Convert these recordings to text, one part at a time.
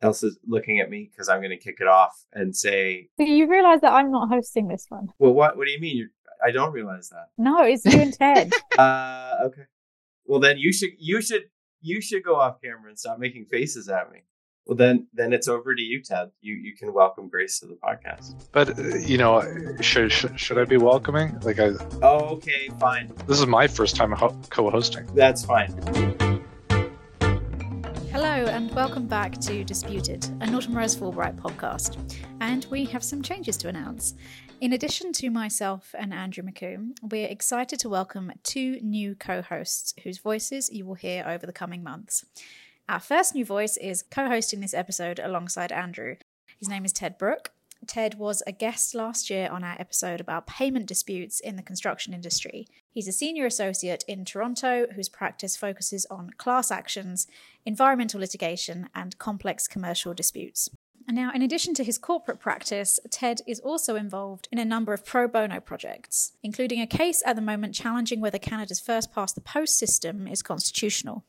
Elsa's looking at me because I'm going to kick it off and say, So you realize that I'm not hosting this one? "Well, what? What do you mean? You're, I don't realize that." No, it's you and Ted. Uh, okay. Well, then you should you should you should go off camera and stop making faces at me. Well, then then it's over to you, Ted. You you can welcome Grace to the podcast. But uh, you know, should, should should I be welcoming? Like I, Oh, okay, fine. this is my first time ho- co-hosting. That's fine. And welcome back to Disputed, a Norton Rose Fulbright podcast. And we have some changes to announce. In addition to myself and Andrew McCoomb, we're excited to welcome two new co hosts whose voices you will hear over the coming months. Our first new voice is co hosting this episode alongside Andrew. His name is Ted Brook. Ted was a guest last year on our episode about payment disputes in the construction industry. He's a senior associate in Toronto whose practice focuses on class actions, environmental litigation, and complex commercial disputes. And now, in addition to his corporate practice, Ted is also involved in a number of pro bono projects, including a case at the moment challenging whether Canada's first past the post system is constitutional.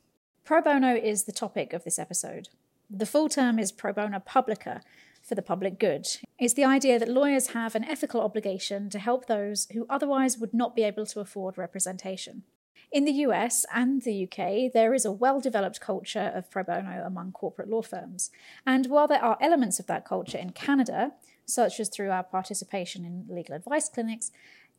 Pro bono is the topic of this episode. The full term is pro bono publico for the public good. It's the idea that lawyers have an ethical obligation to help those who otherwise would not be able to afford representation. In the US and the UK, there is a well developed culture of pro bono among corporate law firms. And while there are elements of that culture in Canada, such as through our participation in legal advice clinics,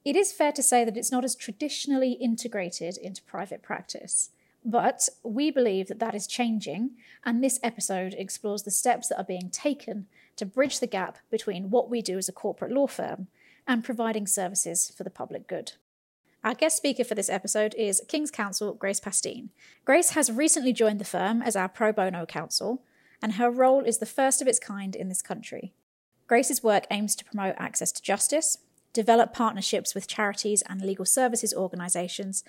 it is fair to say that it's not as traditionally integrated into private practice. But we believe that that is changing, and this episode explores the steps that are being taken to bridge the gap between what we do as a corporate law firm and providing services for the public good. Our guest speaker for this episode is King's Counsel Grace Pastine. Grace has recently joined the firm as our pro bono counsel, and her role is the first of its kind in this country. Grace's work aims to promote access to justice, develop partnerships with charities and legal services organisations,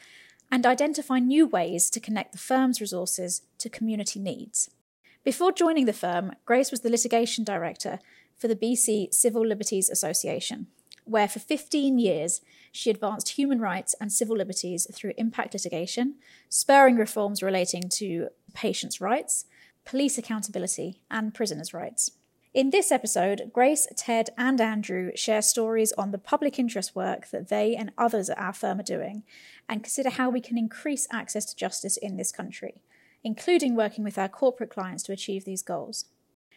and identify new ways to connect the firm's resources to community needs. Before joining the firm, Grace was the litigation director for the BC Civil Liberties Association, where for 15 years she advanced human rights and civil liberties through impact litigation, spurring reforms relating to patients' rights, police accountability, and prisoners' rights. In this episode, Grace, Ted, and Andrew share stories on the public interest work that they and others at our firm are doing and consider how we can increase access to justice in this country, including working with our corporate clients to achieve these goals.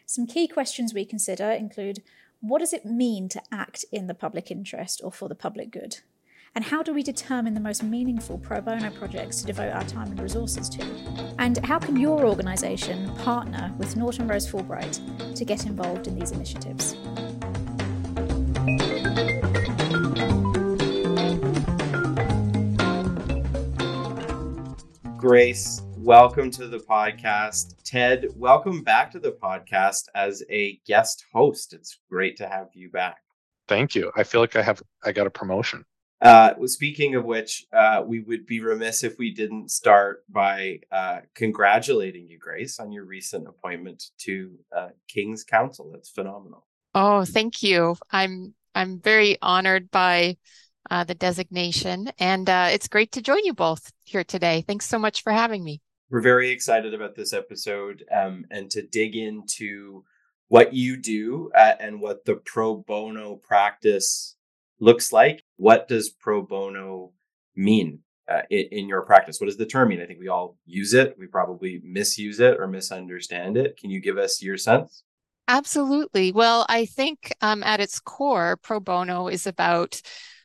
Some key questions we consider include what does it mean to act in the public interest or for the public good? And how do we determine the most meaningful pro bono projects to devote our time and resources to? And how can your organisation partner with Norton Rose Fulbright to get involved in these initiatives? Grace, welcome to the podcast. Ted, welcome back to the podcast as a guest host. It's great to have you back. Thank you. I feel like I have I got a promotion. Uh, speaking of which, uh, we would be remiss if we didn't start by uh, congratulating you, Grace, on your recent appointment to uh, King's Counsel. That's phenomenal. Oh, thank you. I'm I'm very honored by uh, the designation, and uh, it's great to join you both here today. Thanks so much for having me. We're very excited about this episode um, and to dig into what you do uh, and what the pro bono practice looks like. What does pro bono mean uh, in, in, your practice? What does the term mean? I think we all use it. We probably misuse it or misunderstand it. Can you give us your sense? Absolutely. Well, I think um, at its core, pro bono is about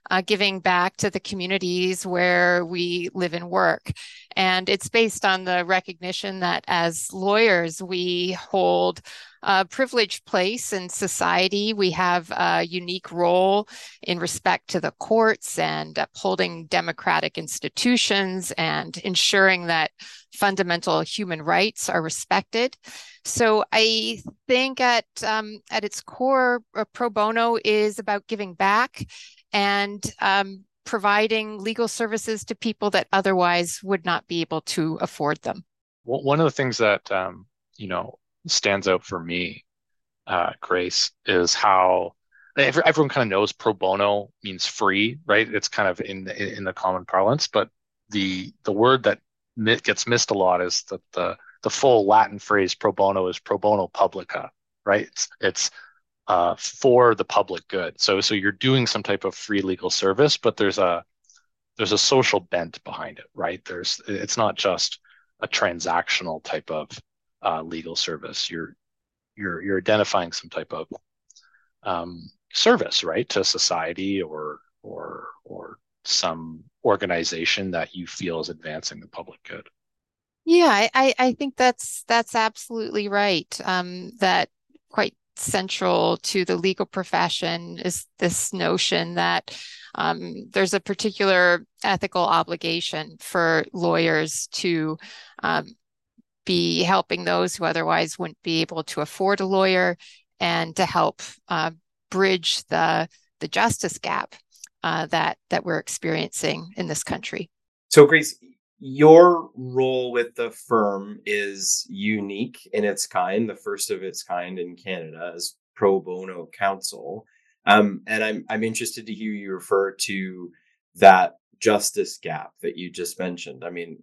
uh, giving back to the communities where we live and work. And it's based on the recognition that as lawyers, we hold a privileged place in society. We have a unique role in respect to the courts and upholding democratic institutions and ensuring that fundamental human rights are respected. So I think at um, at its core, uh, pro bono is about giving back and um, providing legal services to people that otherwise would not be able to afford them. One of the things that um, you know stands out for me, uh, Grace, is how everyone kind of knows pro bono means free, right? It's kind of in the, in the common parlance, but the the word that gets missed a lot is that the the full Latin phrase pro bono is pro bono publico, right? It's, it's uh, for the public good. So so you're doing some type of free legal service, but there's a there's a social bent behind it, right? There's it's not just a transactional type of uh, legal service. You're you're you're identifying some type of um, service, right, to society or or or some organization that you feel is advancing the public good. Yeah, I, I think that's that's absolutely right. Um, that quite central to the legal profession is this notion that um, there's a particular ethical obligation for lawyers to um, be helping those who otherwise wouldn't be able to afford a lawyer and to help uh, bridge the the justice gap uh, that that we're experiencing in this country. So, Grace, your role with the firm is unique in its kind, the first of its kind in Canada as pro bono counsel. Um, and I'm I'm interested to hear you refer to that justice gap that you just mentioned. I mean,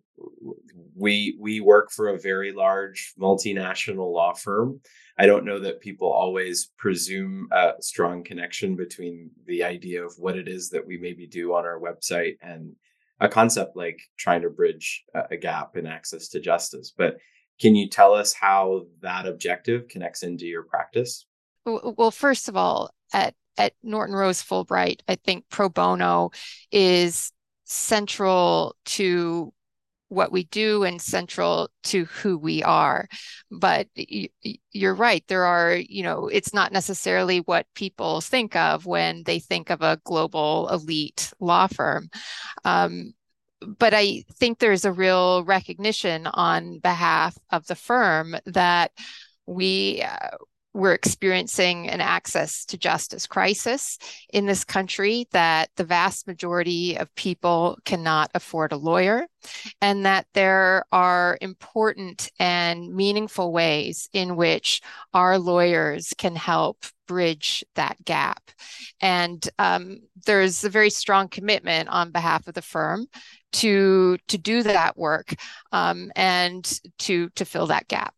we we work for a very large multinational law firm. I don't know that people always presume a strong connection between the idea of what it is that we maybe do on our website and a concept like trying to bridge a gap in access to justice. But can you tell us how that objective connects into your practice? Well, first of all, at at Norton Rose Fulbright, I think pro bono is central to what we do and central to who we are. But you're right there are you know it's not necessarily what people think of when they think of a global elite law firm. Um, but I think there's a real recognition on behalf of the firm that we uh, we're experiencing an access to justice crisis in this country, that the vast majority of people cannot afford a lawyer, and that there are important and meaningful ways in which our lawyers can help bridge that gap. And um, there's a very strong commitment on behalf of the firm to to do that work um, and to to fill that gap.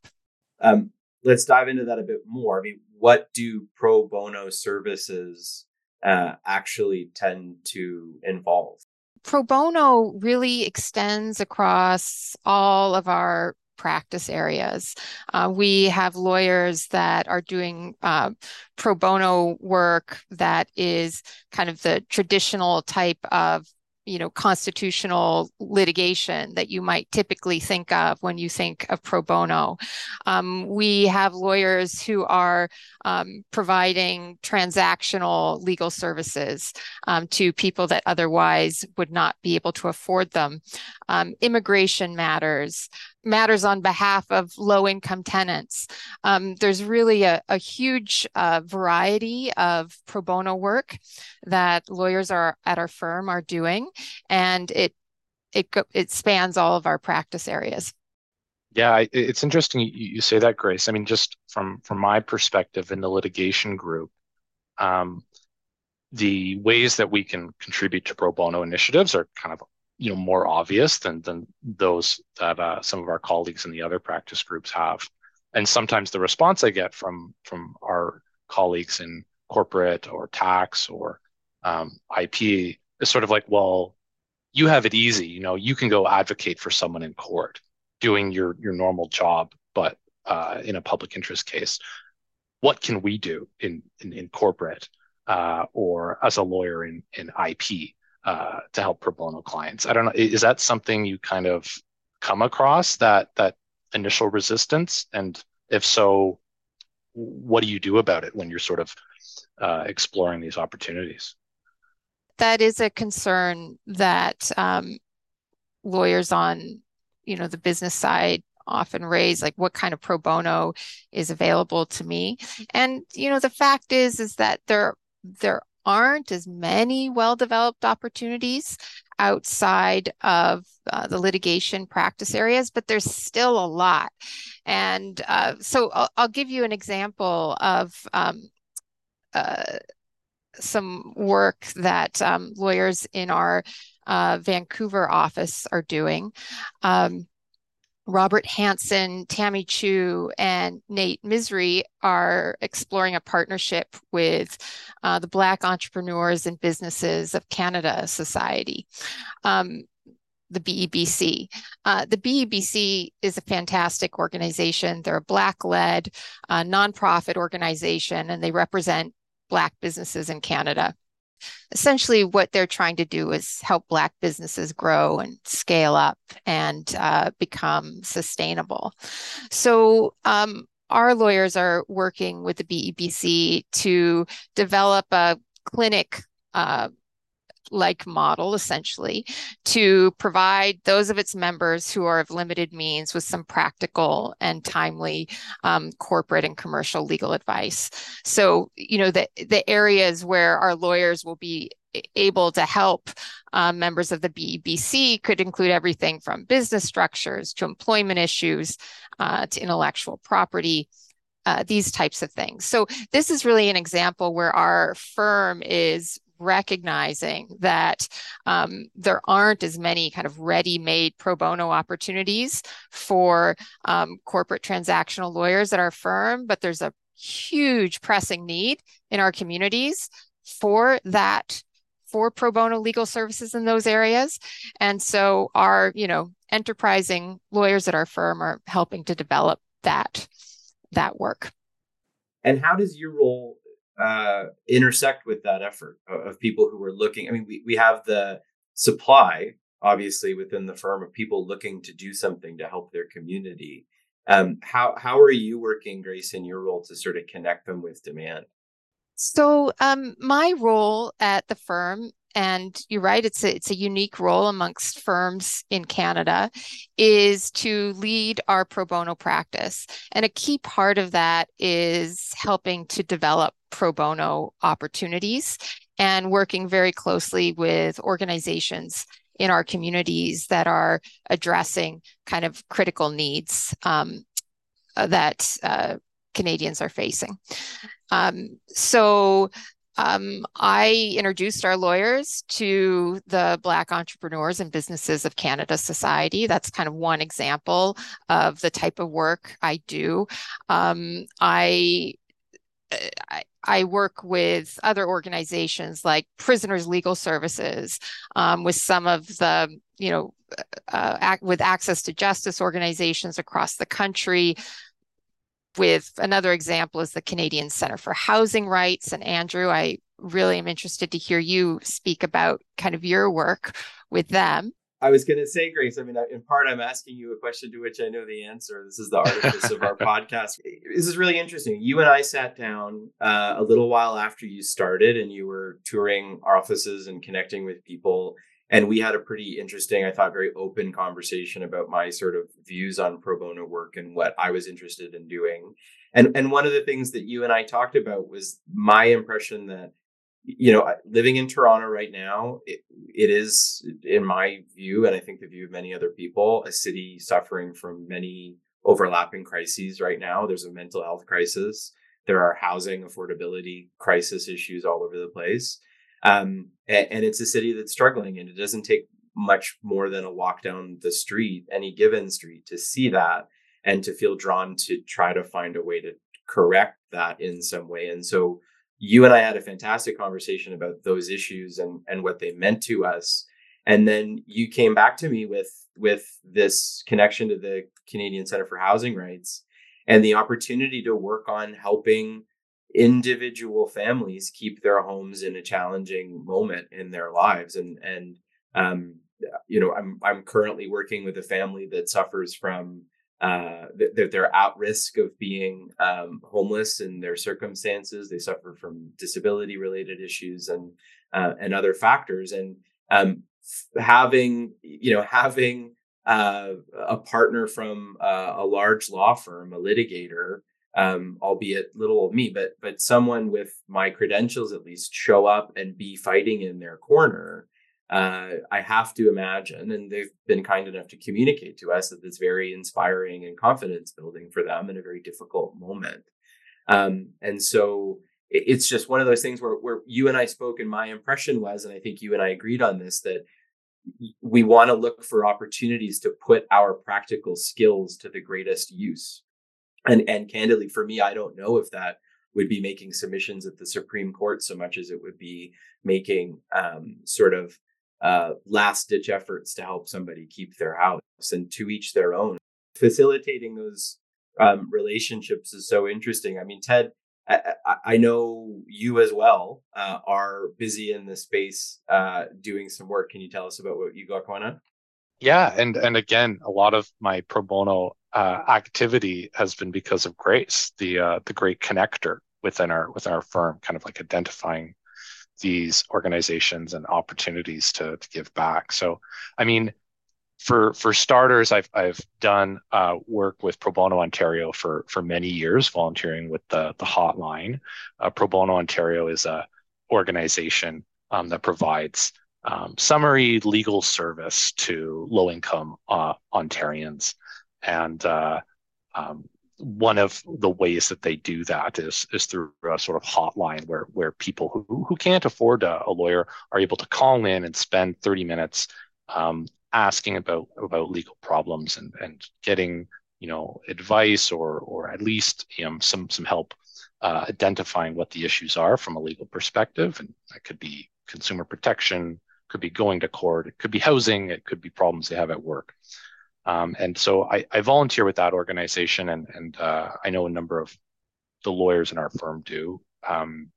Um, let's dive into that a bit more. I mean, what do pro bono services uh, actually tend to involve? Pro bono really extends across all of our practice areas. Uh, we have lawyers that are doing uh, pro bono work that is kind of the traditional type of you know constitutional litigation that you might typically think of when you think of pro bono. Um, we have lawyers who are um, providing transactional legal services um, to people that otherwise would not be able to afford them. Um, immigration matters, matters on behalf of low income tenants. Um, there's really a, a huge uh, variety of pro bono work that lawyers are at our firm are doing, and it it it spans all of our practice areas. Yeah, it's interesting you, say that, Grace. I mean, just from from my perspective in the litigation group, um, the ways that we can contribute to pro bono initiatives are kind of you know more obvious than than those that uh, some of our colleagues in the other practice groups have. And sometimes the response i get from from our colleagues in corporate or tax or um, ip is sort of like well you have it easy you know you can go advocate for someone in court doing your your normal job but uh, in a public interest case what can we do in in, in corporate uh, or as a lawyer in in ip uh, to help pro bono clients. I don't know. Is that something you kind of come across that that initial resistance? And if so, what do you do about it when you're sort of uh, exploring these opportunities? That is a concern that um, lawyers on, you know, the business side often raise like what kind of pro bono is available to me and you know the fact is is that there there aren't as many well developed opportunities outside of uh, the litigation practice areas, but there's still a lot. And uh, so I'll, I'll, give you an example of um, uh, some work that um, lawyers in our uh, Vancouver office are doing. Um, Robert Hanson, Tammy Chu, and Nate Misri are exploring a partnership with uh, the Black Entrepreneurs and Businesses of Canada Society. Um, the BEBC. Uh, the BEBC is a fantastic organization. They're a Black led uh, nonprofit organization and they represent Black businesses in Canada essentially what they're trying to do is help black businesses grow and scale up and uh, become sustainable. So um, our lawyers are working with the BEBC to develop a clinic uh, like model essentially to provide those of its members who are of limited means with some practical and timely um, corporate and commercial legal advice so you know the the areas where our lawyers will be able to help um, members of the BEBC could include everything from business structures to employment issues uh, to intellectual property uh, these types of things. So, this is really an example where our firm is recognizing that um, there aren't as many kind of ready-made pro bono opportunities for um, corporate transactional lawyers at our firm, but there's a huge pressing need in our communities for that for pro bono legal services in those areas. And so our you know enterprising lawyers at our firm are helping to develop that that work. And how does your role uh, intersect with that effort of, people who are looking. I mean, we, we have the supply, obviously, within the firm of people looking to do something to help their community. Um, how how are you working, Grace, in your role to sort of connect them with demand? So, um, my role at the firm and you're right it's a, it's a unique role amongst firms in canada is to lead our pro bono practice and a key part of that is helping to develop pro bono opportunities and working very closely with organizations in our communities that are addressing kind of critical needs um, that uh, Canadians are facing. Um, so um, I introduced our lawyers to the Black Entrepreneurs and Businesses of Canada Society. That's kind of one example of the type of work I do. Um, I, I I work with other organizations like Prisoners Legal Services, um, with some of the, you know, uh, act, with access to justice organizations across the country, with another example is the Canadian Center for Housing Rights. And Andrew, I really am interested to hear you speak about kind of your work with them. I was going to say, Grace, I mean, in part, I'm asking you a question to which I know the answer. This is the artifice of our podcast. This is really interesting. You and I sat down uh, a little while after you started, and you were touring our offices and connecting with people and we had a pretty interesting i thought very open conversation about my sort of views on pro bono work and what i was interested in doing and and one of the things that you and i talked about was my impression that you know living in toronto right now it, it is in my view and i think the view of many other people a city suffering from many overlapping crises right now. There's a mental health crisis. There are housing affordability crisis issues all over the place. Um, and, and it's a city that's struggling, and it doesn't take much more than a walk down the street, any given street, to see that and to feel drawn to try to find a way to correct that in some way. And so you and I had a fantastic conversation about those issues and and what they meant to us. And then you came back to me with with this connection to the Canadian Center for Housing Rights and the opportunity to work on helping individual families keep their homes in a challenging moment in their lives and and um, you know i'm i'm currently working with a family that suffers from uh, that they're at risk of being um, homeless in their circumstances they suffer from disability related issues and uh, and other factors and um, having you know having uh, a partner from uh, a large law firm a litigator um, albeit little of me, but but someone with my credentials at least show up and be fighting in their corner. Uh, I have to imagine, and they've been kind enough to communicate to us that it's very inspiring and confidence building for them in a very difficult moment. Um, and so it's just one of those things where, where you and I spoke, and my impression was, and I think you and I agreed on this, that we want to look for opportunities to put our practical skills to the greatest use. And and candidly, for me, I don't know if that would be making submissions at the Supreme Court so much as it would be making um, sort of uh, last ditch efforts to help somebody keep their house and to each their own. Facilitating those um, relationships is so interesting. I mean, Ted, I, I know you as well uh, are busy in the space uh, doing some work. Can you tell us about what you got going on? Yeah, and and again, a lot of my pro bono uh, activity has been because of Grace, the uh, the great connector within our within our firm, kind of like identifying these organizations and opportunities to, to give back. So, I mean, for for starters, I've I've done uh, work with Pro Bono Ontario for for many years, volunteering with the the hotline. Uh, Pro Bono Ontario is a organization um, that provides um, summary legal service to low income uh, Ontarians, and uh, um, one of the ways that they do that is is through a sort of hotline where where people who who can't afford a, a lawyer are able to call in and spend 30 minutes um, asking about about legal problems and and getting you know advice or or at least you know some some help uh, identifying what the issues are from a legal perspective. And that could be consumer protection could be going to court it could be housing it could be problems they have at work um, and so I, I, volunteer with that organization, and, and uh, I know a number of the lawyers in our firm do. Um,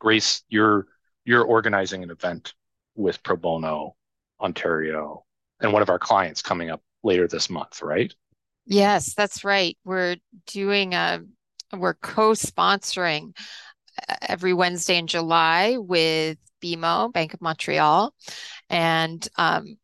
Grace, you're you're organizing an event with Pro Bono Ontario, and one of our clients coming up later this month, right? Yes, that's right. We're doing a we're co-sponsoring uh, every Wednesday in July with BMO Bank of Montreal, and um,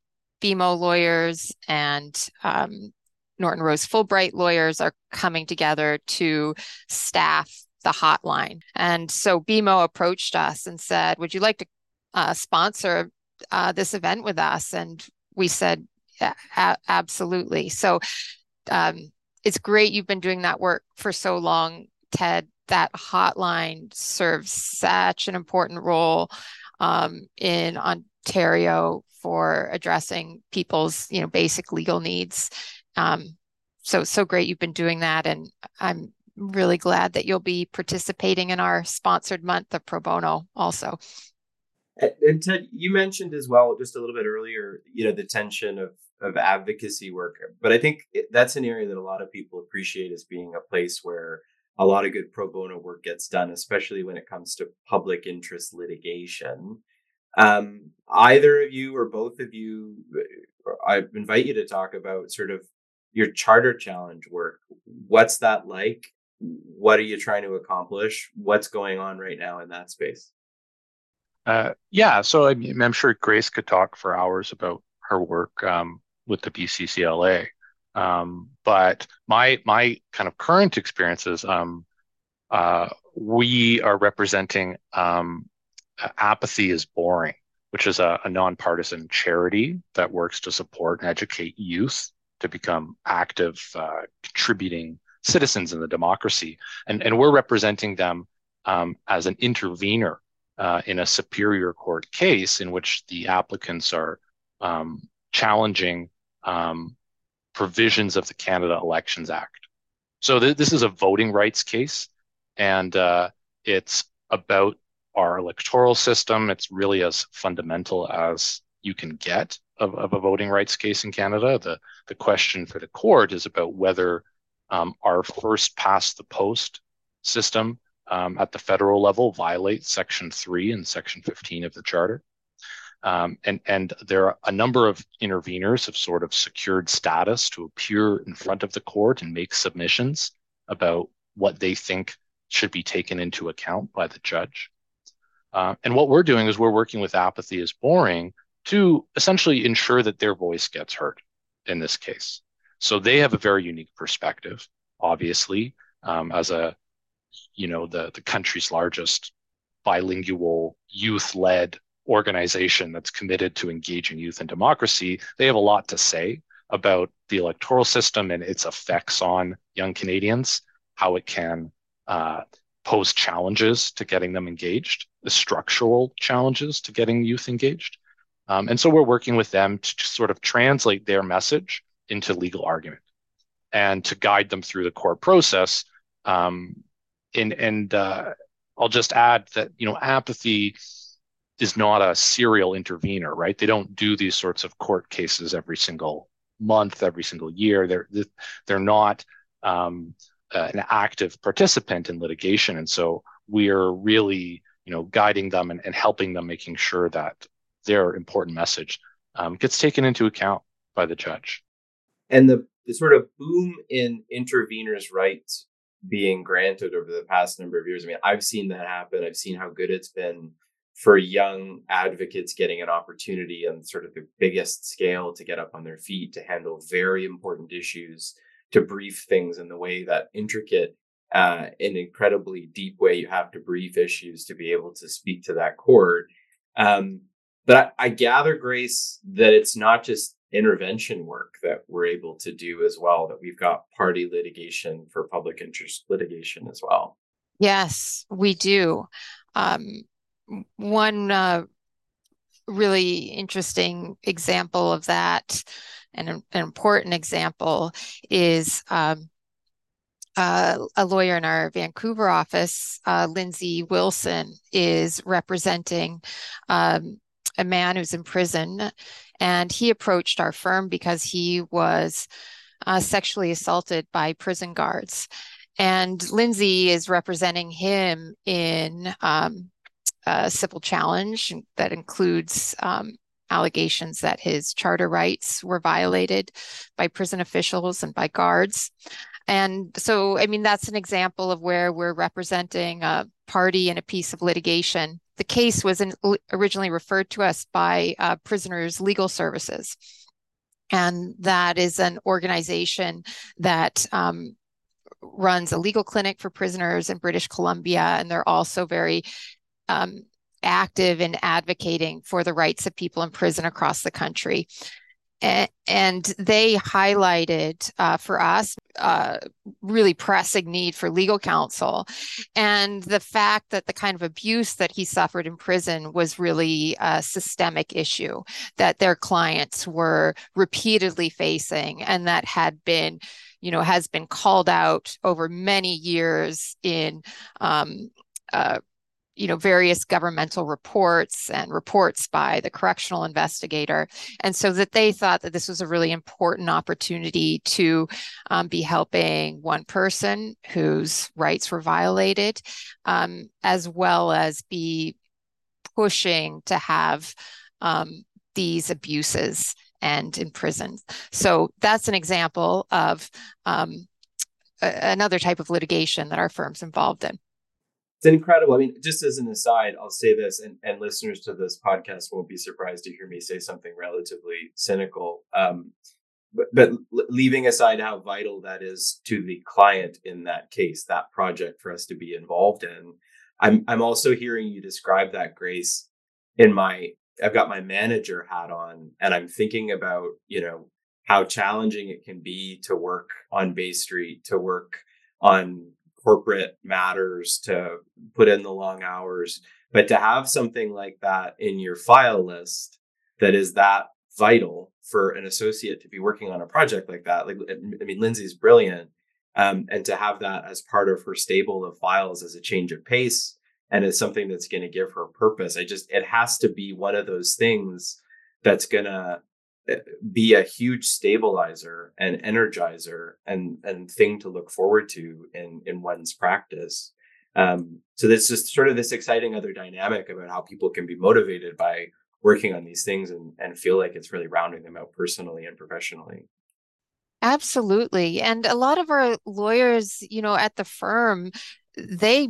BMO lawyers and um, Norton Rose Fulbright lawyers are coming together to staff the hotline. And so BMO approached us and said, Would you like to uh, sponsor uh, this event with us? And we said, yeah, Absolutely. So um, it's great you've been doing that work for so long, Ted. That hotline serves such an important role um, in Ontario for addressing people's you know basic legal needs. Um, so so great you've been doing that, and I'm really glad that you'll be participating in our sponsored month of pro bono also. And Ted, you mentioned as well just a little bit earlier, you know, the tension of of advocacy work, but I think that's an area that a lot of people appreciate as being a place where a lot of good pro bono work gets done, especially when it comes to public interest litigation. Um, either of you or both of you, uh, I invite you to talk about sort of your charter challenge work. What's that like? What are you trying to accomplish? What's going on right now in that space? Uh, yeah, so I am sure Grace could talk for hours about her work um, with the BCCLA. Um, but my my kind of current experiences, um, uh, we are representing um, Apathy is Boring, which is a, a nonpartisan charity that works to support and educate youth to become active, uh, contributing citizens in the democracy. And, and we're representing them um, as an intervener uh, in a superior court case in which the applicants are um, challenging um, provisions of the Canada Elections Act. So th- this is a voting rights case, and uh, it's about our electoral system. It's really as fundamental as you can get of, of a voting rights case in Canada. The, the question for the court is about whether um, our first past the post system um, at the federal level violates Section 3 and Section 15 of the Charter. Um, and, and there are a number of interveners have sort of secured status to appear in front of the court and make submissions about what they think should be taken into account by the judge. Uh, and what we're doing is we're working with Apathy is Boring to essentially ensure that their voice gets heard in this case. So they have a very unique perspective, obviously, um, as a, you know, the, the country's largest bilingual youth-led organization that's committed to engaging youth in democracy. They have a lot to say about the electoral system and its effects on young Canadians, how it can uh, pose challenges to getting them engaged, the structural challenges to getting youth engaged. Um, and so we're working with them to sort of translate their message into legal argument and to guide them through the court process. Um, and and uh, I'll just add that you know apathy is not a serial intervener, right? They don't do these sorts of court cases every single month, every single year. They're they're not um, uh, an active participant in litigation, and so we are really you know guiding them and, and helping them, making sure that their important message um, gets taken into account by the judge. And the, the sort of boom in interveners' rights being granted over the past number of years. I mean, I've seen that happen. I've seen how good it's been for young advocates getting an opportunity on sort of the biggest scale to get up on their feet to handle very important issues to brief things in the way that intricate uh, an incredibly deep way you have to brief issues to be able to speak to that court um, but I, I gather grace that it's not just intervention work that we're able to do as well that we've got party litigation for public interest litigation as well. Yes we do. Um, one uh, really interesting example of that, and an, an important example, is um, uh, a lawyer in our Vancouver office, uh, Lindsay Wilson, is representing um, a man who's in prison. And he approached our firm because he was uh, sexually assaulted by prison guards. And Lindsay is representing him in um, a civil challenge that includes um, allegations that his charter rights were violated by prison officials and by guards. And so, I mean, that's an example of where we're representing a party in a piece of litigation. The case was in, originally referred to us by uh, Prisoners Legal Services. And that is an organization that um, runs a legal clinic for prisoners in British Columbia. And they're also very um, active in advocating for the rights of people in prison across the country. And, they highlighted uh, for us uh, really pressing need for legal counsel and the fact that the kind of abuse that he suffered in prison was really a systemic issue that their clients were repeatedly facing and that had been you know has been called out over many years in um, uh, you know various governmental reports and reports by the correctional investigator. And so that they thought that this was a really important opportunity to um, be helping one person whose rights were violated um, as well as be pushing to have um, these abuses and in prison so that's an example of um, another type of litigation that our firm's involved in it's incredible. I mean, just as an aside, I'll say this, and, and listeners to this podcast won't be surprised to hear me say something relatively cynical. Um, but, but leaving aside how vital that is to the client in that case, that project for us to be involved in, I'm I'm also hearing you describe that grace in my I've got my manager hat on, and I'm thinking about you know how challenging it can be to work on Bay Street, to work on corporate matters to put in the long hours. But to have something like that in your file list that is that vital for an associate to be working on a project like that like i mean lindsay's brilliant um, and to have that as part of her stable of files as a change of pace and as something that's going to give her purpose i just it has to be one of those things that's going to be a huge stabilizer and energizer and and thing to look forward to in in one's practice. Um, so there's just sort of this exciting other dynamic about how people can be motivated by working on these things and, and feel like it's really rounding them out personally and professionally. Absolutely. And a lot of our lawyers you know at the firm they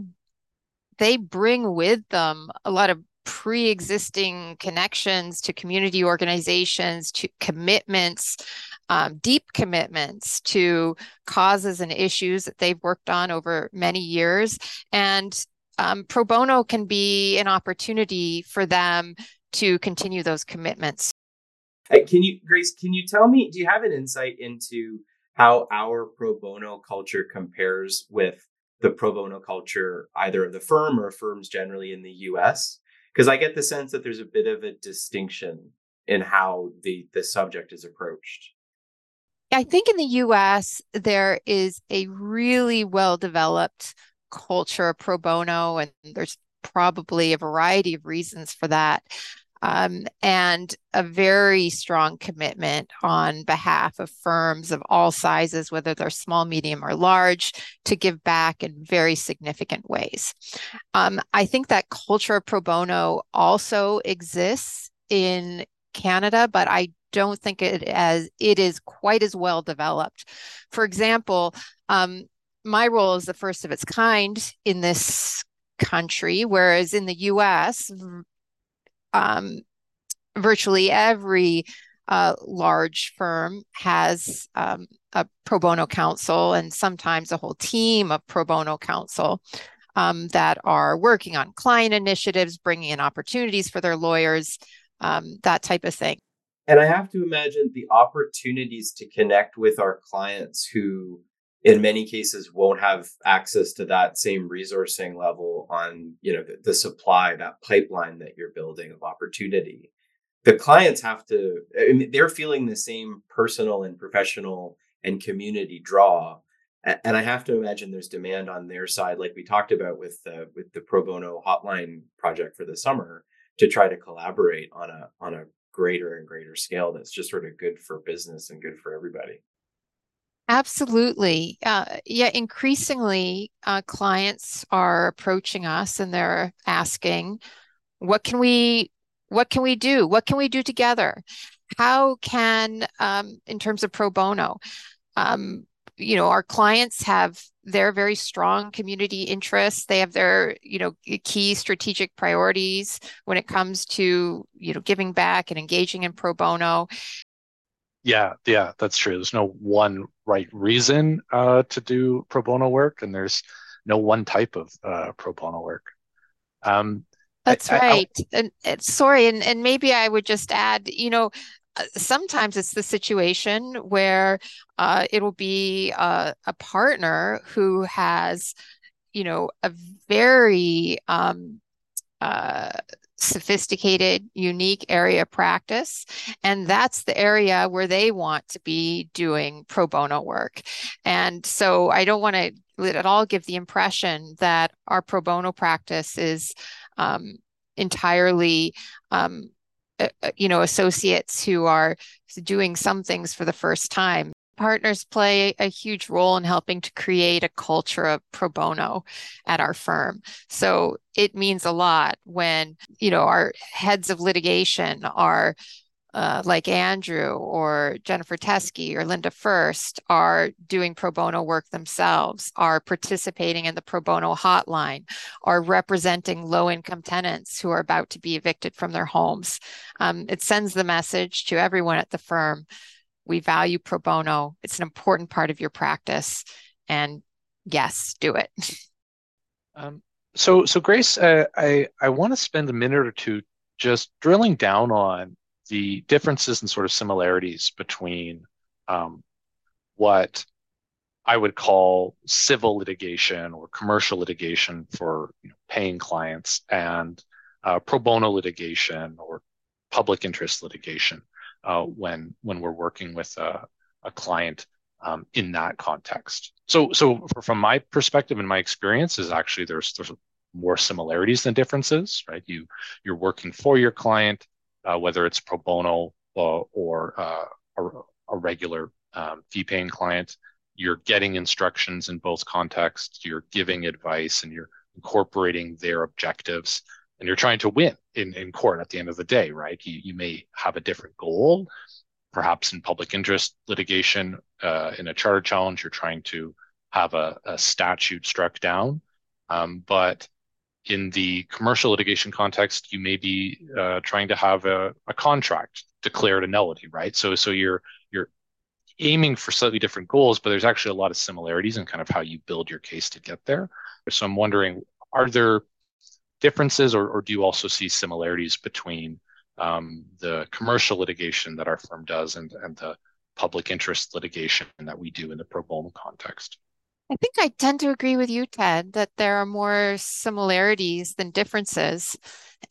they bring with them a lot of pre-existing connections to community organizations to commitments um, deep commitments to causes and issues that they've worked on over many years. And um, pro bono can be an opportunity for them to continue those commitments. Can you grace can you tell me do you have an insight into how our pro bono culture compares with the pro bono culture either of the firm or firms generally in the us because I get the sense that there's a bit of a distinction in how the the subject is approached? I think in the US, there is a really well developed culture of pro bono, and there's probably a variety of reasons for that. Um, and a very strong commitment on behalf of firms of all sizes, whether they're small, medium, or large, to give back in very significant ways. Um, I think that culture pro bono also exists in Canada, but I don't think it as it is quite as well developed. For example, um, my role is the first of its kind in this country, whereas in the U.S., um, virtually every uh, large firm has um, a pro bono counsel and sometimes a whole team of pro bono counsel um, that are working on client initiatives, bringing in opportunities for their lawyers, um, that type of thing. And I have to imagine the opportunities to connect with our clients who, in many cases, won't have access to that same resourcing level on, you know, the, the supply, that pipeline that you're building of opportunity. The clients have to, I mean, they're feeling the same personal and professional and community draw. And I have to imagine there's demand on their side, like we talked about with the with the pro bono hotline project for the summer, to try to collaborate on a on a greater and greater scale that's just sort of good for business and good for everybody. Absolutely. Uh, yeah, increasingly, uh, clients are approaching us and they're asking, what can we what can we do? What can we do together? How can, um, in terms of pro bono, um, you know, our clients have their very strong community interests. They have their, you know, key strategic priorities when it comes to, you know, giving back and engaging in pro bono. Yeah, yeah, that's true. There's no one right reason uh, to do pro bono work, and there's no one type of uh, pro bono work. Um, that's I, right. I, and, and sorry, and and maybe I would just add, you know, uh, sometimes it's the situation where uh, it'll be a, a, partner who has, you know, a very um, uh, sophisticated, unique area of practice. And that's the area where they want to be doing pro bono work. And so I don't want to at all give the impression that our pro bono practice is um, entirely um, you know associates who are doing some things for the first time partners play a huge role in helping to create a culture of pro bono at our firm so it means a lot when you know our heads of litigation are uh, like Andrew or Jennifer Teskey or Linda Fuerst are doing pro bono work themselves, are participating in the pro bono hotline, are representing low income tenants who are about to be evicted from their homes. Um, it sends the message to everyone at the firm we value pro bono, it's an important part of your practice. And yes, do it. Um, so, so Grace, uh, I I want to spend a minute or two just drilling down on the differences and sort of similarities between um, what I would call civil litigation or commercial litigation for you know, paying clients and uh, pro bono litigation or public interest litigation uh, when when we're working with a, a client um, in that context. So so from my perspective and my experience is actually there's there's more similarities than differences, right? You you're working for your client uh, whether it's pro bono uh, or uh, a, a, regular um, fee paying client. You're getting instructions in both contexts, you're giving advice, and you're incorporating their objectives, and you're trying to win in, in court at the end of the day, right? You, you may have a different goal. Perhaps in public interest litigation, uh, in a charter challenge, you're trying to have a, a statute struck down. Um, but in the commercial litigation context, you may be uh, trying to have a, a contract declared a nullity, right? So, so you're you're aiming for slightly different goals, but there's actually a lot of similarities in kind of how you build your case to get there. So, I'm wondering, are there differences, or, or do you also see similarities between um, the commercial litigation that our firm does and and the public interest litigation that we do in the pro bono context? I think I tend to agree with you, Ted, that there are more similarities than differences.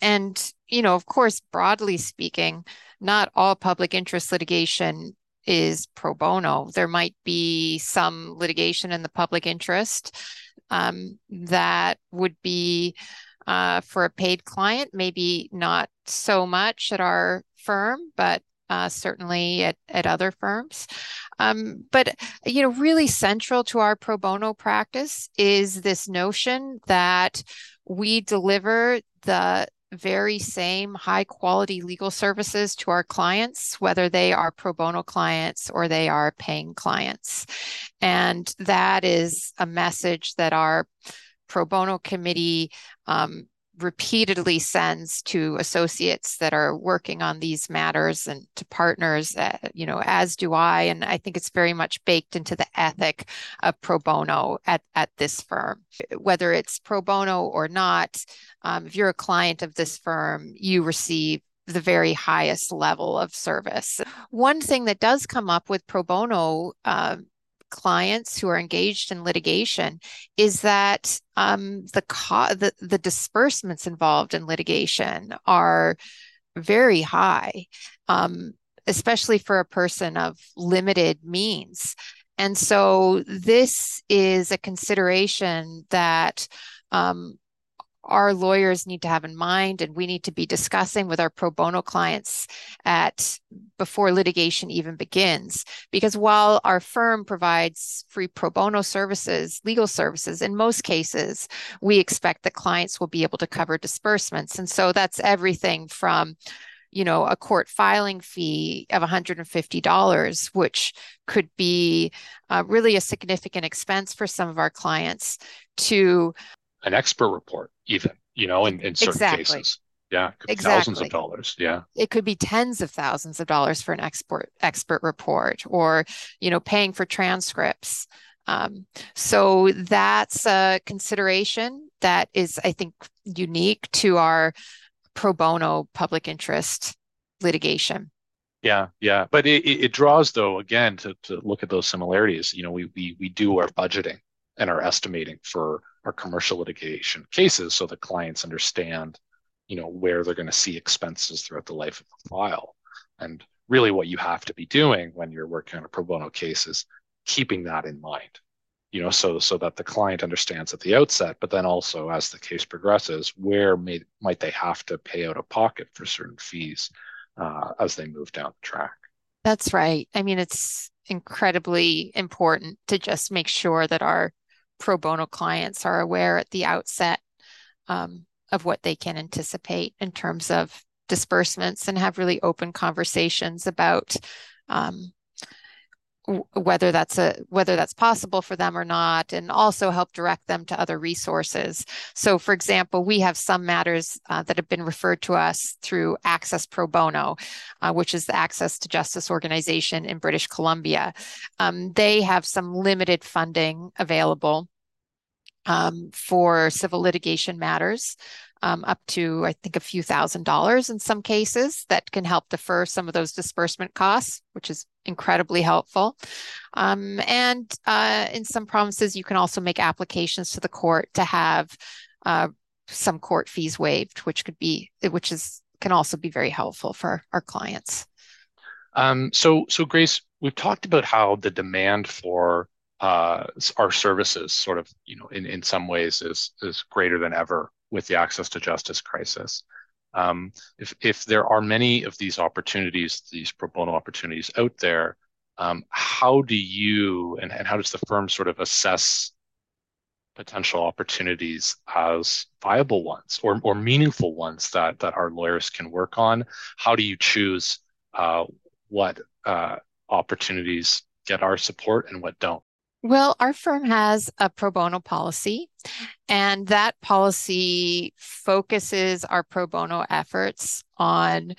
And, you know, of course, broadly speaking, not all public interest litigation is pro bono. There might be some litigation in the public interest um, that would be uh, for a paid client, maybe not so much at our firm, but uh, certainly at, at other firms. Um, but, you know, really central to our pro bono practice is this notion that we deliver the very same high quality legal services to our clients, whether they are pro bono clients or they are paying clients. And that is a message that our pro bono committee um, repeatedly sends to associates that are working on these matters and to partners uh, you know as do i and i think it's very much baked into the ethic of pro bono at, at this firm whether it's pro bono or not um, if you're a client of this firm you receive the very highest level of service. One thing that does come up with pro bono uh, clients who are engaged in litigation is that um, the, co- the the disbursements involved in litigation are very high, um, especially for a person of limited means. And so this is a consideration that um, our lawyers need to have in mind and we need to be discussing with our pro bono clients at before litigation even begins. Because while our firm provides free pro bono services legal services in most cases we expect that clients will be able to cover disbursements. And so that's everything from you know a court filing fee of $150 which could be uh, really a significant expense for some of our clients to an expert report, even, you know, in, in certain exactly. cases. Yeah, exactly. thousands of dollars. Yeah. It could be tens of thousands of dollars for an expert expert report or, you know, paying for transcripts. Um, so that's a consideration that is, I think, unique to our pro bono public interest litigation. Yeah, yeah, but it, it draws though again to, to look at those similarities. You know, we we we do our budgeting and our estimating for our commercial litigation cases so that clients understand you know where they're going to see expenses throughout the life of the file. And really what you have to be doing when you're working on a pro bono case is keeping that in mind you know so so that the client understands at the outset but then also as the case progresses where may, might they have to pay out of pocket for certain fees uh, as they move down the track. That's right. I mean it's incredibly important to just make sure that our pro bono clients are aware at the outset um, of what they can anticipate in terms of disbursements and have really open conversations about um, whether that's a whether that's possible for them or not and also help direct them to other resources. So for example we have some matters uh, that have been referred to us through access pro bono uh, which is the access to justice organization in british columbia. Um, they have some limited funding available um, for civil litigation matters, um, up to, I think, a few thousand dollars in some cases that can help defer some of those disbursement costs, which is incredibly helpful. Um, and uh, in some provinces, you can also make applications to the court to have uh, some court fees waived, which could be, which is can also be very helpful for our clients. Um, so, so Grace, we've talked about how the demand for uh, our services sort of, you know, in, in some ways is, is greater than ever with the access to justice crisis. Um, if, if there are many of these opportunities, these pro bono opportunities out there, um, how do you and, and how does the firm sort of assess potential opportunities as viable ones or, or meaningful ones that, that our lawyers can work on? How do you choose uh, what uh, opportunities get our support and what don't? Well, our firm has a pro bono policy, and that policy focuses our pro bono efforts on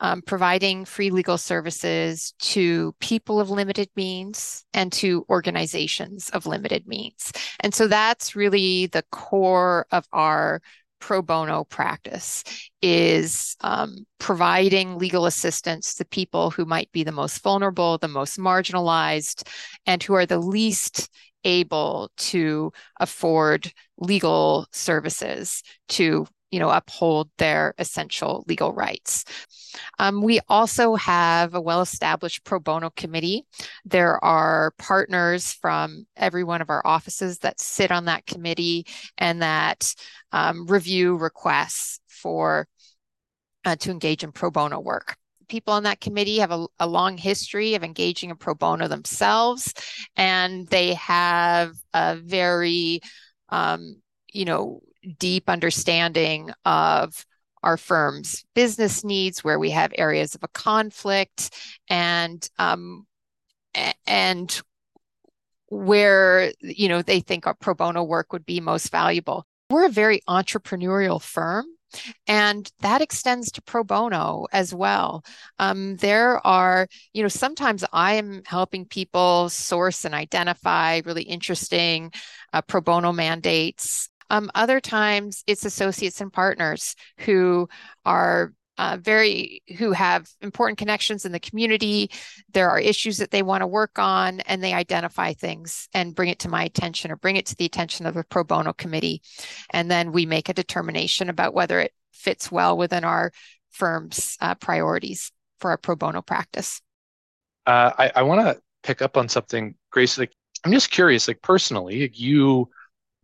um, providing free legal services to people of limited means and to organizations of limited means. And so that's really the core of our pro bono practice is um, providing legal assistance to people who might be the most vulnerable, the most marginalized, and who are the least able to afford legal services to you know uphold their essential legal rights. Um, we also have a well-established pro bono committee. There are partners from every one of our offices that sit on that committee and that um, review requests for uh, to engage in pro bono work. People on that committee have a, a, long history of engaging in pro bono themselves, and they have a very, um, you know, deep understanding of our firm's business needs, where we have areas of a conflict, and um, and where you know they think our pro bono work would be most valuable. We're a very entrepreneurial firm and that extends to pro bono as well. Um, there are, you know, sometimes I am helping people source and identify really interesting uh, pro bono mandates. Um, other times it's associates and partners who are uh, very who have important connections in the community. There are issues that they want to work on, and they identify things and bring it to my attention or bring it to the attention of the pro bono committee. And then we make a determination about whether it fits well within our firm's uh, priorities for our pro bono practice. Uh, I, I want to pick up on something, Grace. Like, I'm just curious, like personally, you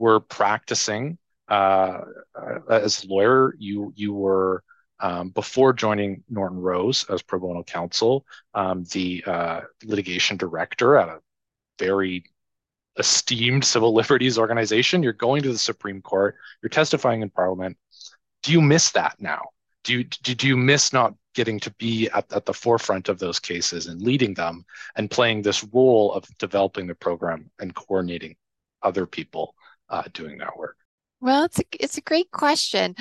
were practicing uh, as a lawyer. You you were um, before joining Norton Rose as pro bono counsel, um, the uh, litigation director at a very esteemed civil liberties organization. You're going to the Supreme Court. You're testifying in Parliament. Do you miss that now? Do you do you miss not getting to be at, at the forefront of those cases and leading them and playing this role of developing the program and coordinating other people uh, doing that work? Well, it's a, it's a great question.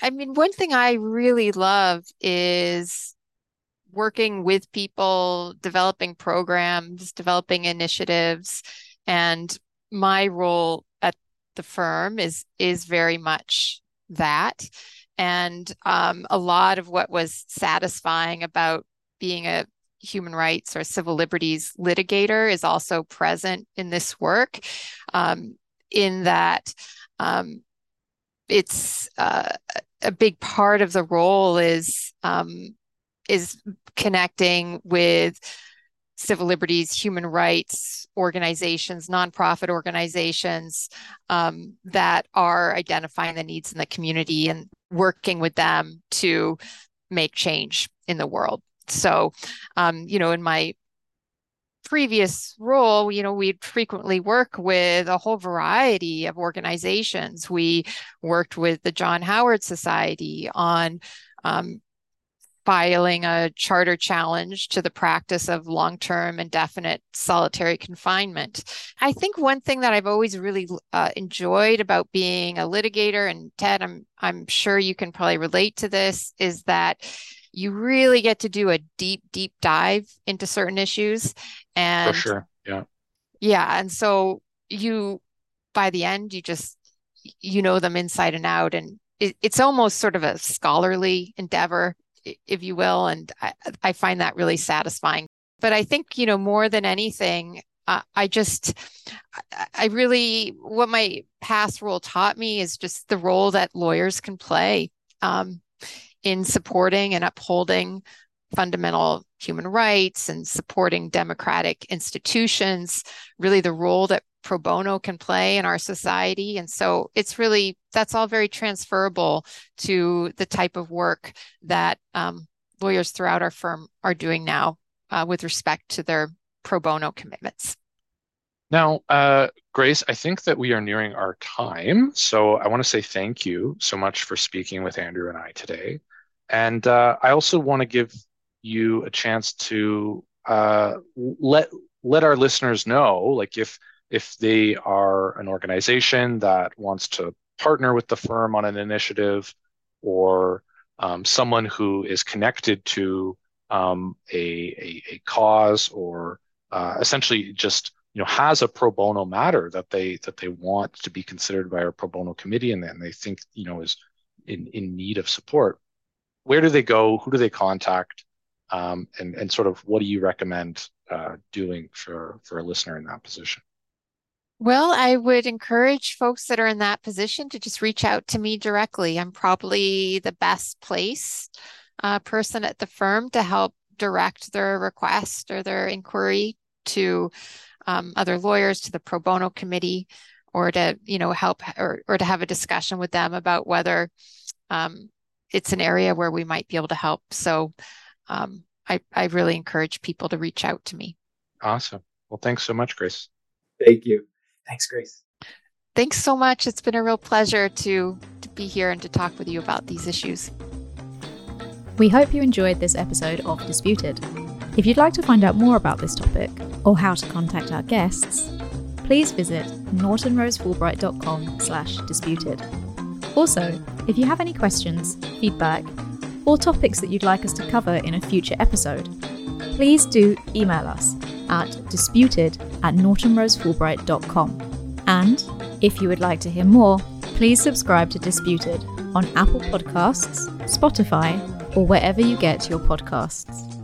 I mean, one thing I really love is working with people, developing programs, developing initiatives, and my role at the firm is is very much that. And um, a lot of what was satisfying about being a human rights or civil liberties litigator is also present in this work, um, in that um, it's uh, a big part of the role is um, is connecting with civil liberties, human rights organizations, nonprofit organizations um, that are identifying the needs in the community and working with them to make change in the world. So, um, you know, in my previous role, you know, we'd frequently work with a whole variety of organizations. We worked with the John Howard Society on um, filing a charter challenge to the practice of long term indefinite solitary confinement. I think one thing that I've always really uh, enjoyed about being a litigator, and Ted, I'm, I'm sure you can probably relate to this, is that you really get to do a deep, deep dive into certain issues. And for sure. Yeah. Yeah. And so you, by the end, you just, you know them inside and out. And it, it's almost sort of a scholarly endeavor if you will. And I, I find that really satisfying. But I think, you know, more than anything, uh, I just, I really, what my past role taught me is just the role that lawyers can play um, in supporting and upholding fundamental human rights and supporting democratic institutions, really the role that pro bono can play in our society. And so it's really, that's all very transferable to the type of work that um, lawyers throughout our firm are doing now uh, with respect to their pro bono commitments. Now, uh, Grace, I think that we are nearing our time. So I want to say thank you so much for speaking with Andrew and I today. And uh, I also want to give you a chance to uh, let let our listeners know, like if if they are an organization that wants to partner with the firm on an initiative, or um, someone who is connected to um, a, a, a cause, or uh, essentially just you know has a pro bono matter that they that they want to be considered by our pro bono committee, and then they think you know is in in need of support. Where do they go? Who do they contact? um, and and sort of what do you recommend uh, doing for for a listener in that position? Well, I would encourage folks that are in that position to just reach out to me directly. I'm probably the best place uh, person at the firm to help direct their request or their inquiry to um, other lawyers, to the pro bono committee, or to you know help or or to have a discussion with them about whether um, it's an area where we might be able to help. So um, I I really encourage people to reach out to me. Awesome. Well, thanks so much, Grace. Thank you. Thanks, Grace. Thanks so much. It's been a real pleasure to to be here and to talk with you about these issues. We hope you enjoyed this episode of Disputed. If you'd like to find out more about this topic or how to contact our guests, please visit nortonrosefulbright.com slash disputed. Also, if you have any questions, feedback, or topics that you'd like us to cover in a future episode, please do email us at disputed at nortonrosefulbright.com. And if you would like to hear more, please subscribe to Disputed on Apple Podcasts, Spotify, or wherever you get your podcasts.